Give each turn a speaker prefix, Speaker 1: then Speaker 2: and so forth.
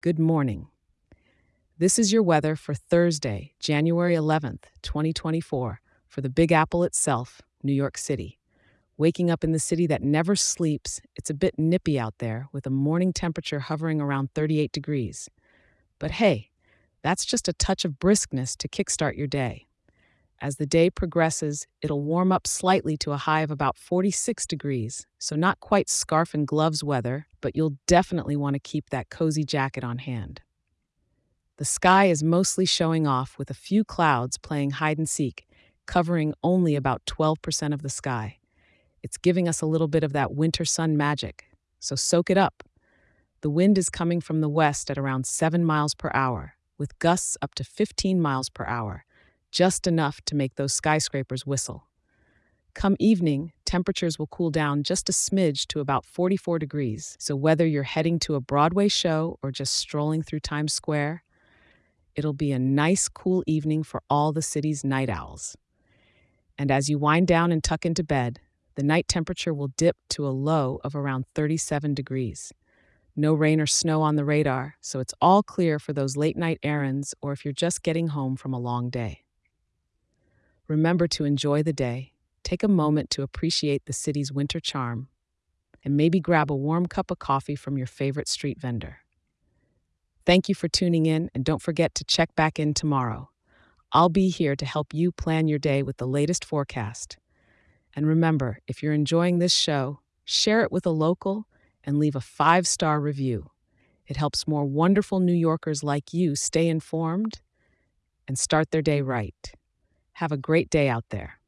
Speaker 1: Good morning. This is your weather for Thursday, January 11th, 2024, for the Big Apple itself, New York City. Waking up in the city that never sleeps, it's a bit nippy out there with a morning temperature hovering around 38 degrees. But hey, that's just a touch of briskness to kickstart your day. As the day progresses, it'll warm up slightly to a high of about 46 degrees, so not quite scarf and gloves weather, but you'll definitely want to keep that cozy jacket on hand. The sky is mostly showing off with a few clouds playing hide and seek, covering only about 12% of the sky. It's giving us a little bit of that winter sun magic, so soak it up. The wind is coming from the west at around 7 miles per hour, with gusts up to 15 miles per hour just enough to make those skyscrapers whistle. Come evening, temperatures will cool down just a smidge to about 44 degrees, so whether you're heading to a Broadway show or just strolling through Times Square, it'll be a nice, cool evening for all the city's night owls. And as you wind down and tuck into bed, the night temperature will dip to a low of around 37 degrees. No rain or snow on the radar, so it's all clear for those late night errands or if you're just getting home from a long day. Remember to enjoy the day, take a moment to appreciate the city's winter charm, and maybe grab a warm cup of coffee from your favorite street vendor. Thank you for tuning in, and don't forget to check back in tomorrow. I'll be here to help you plan your day with the latest forecast. And remember, if you're enjoying this show, share it with a local and leave a five star review. It helps more wonderful New Yorkers like you stay informed and start their day right. Have a great day out there.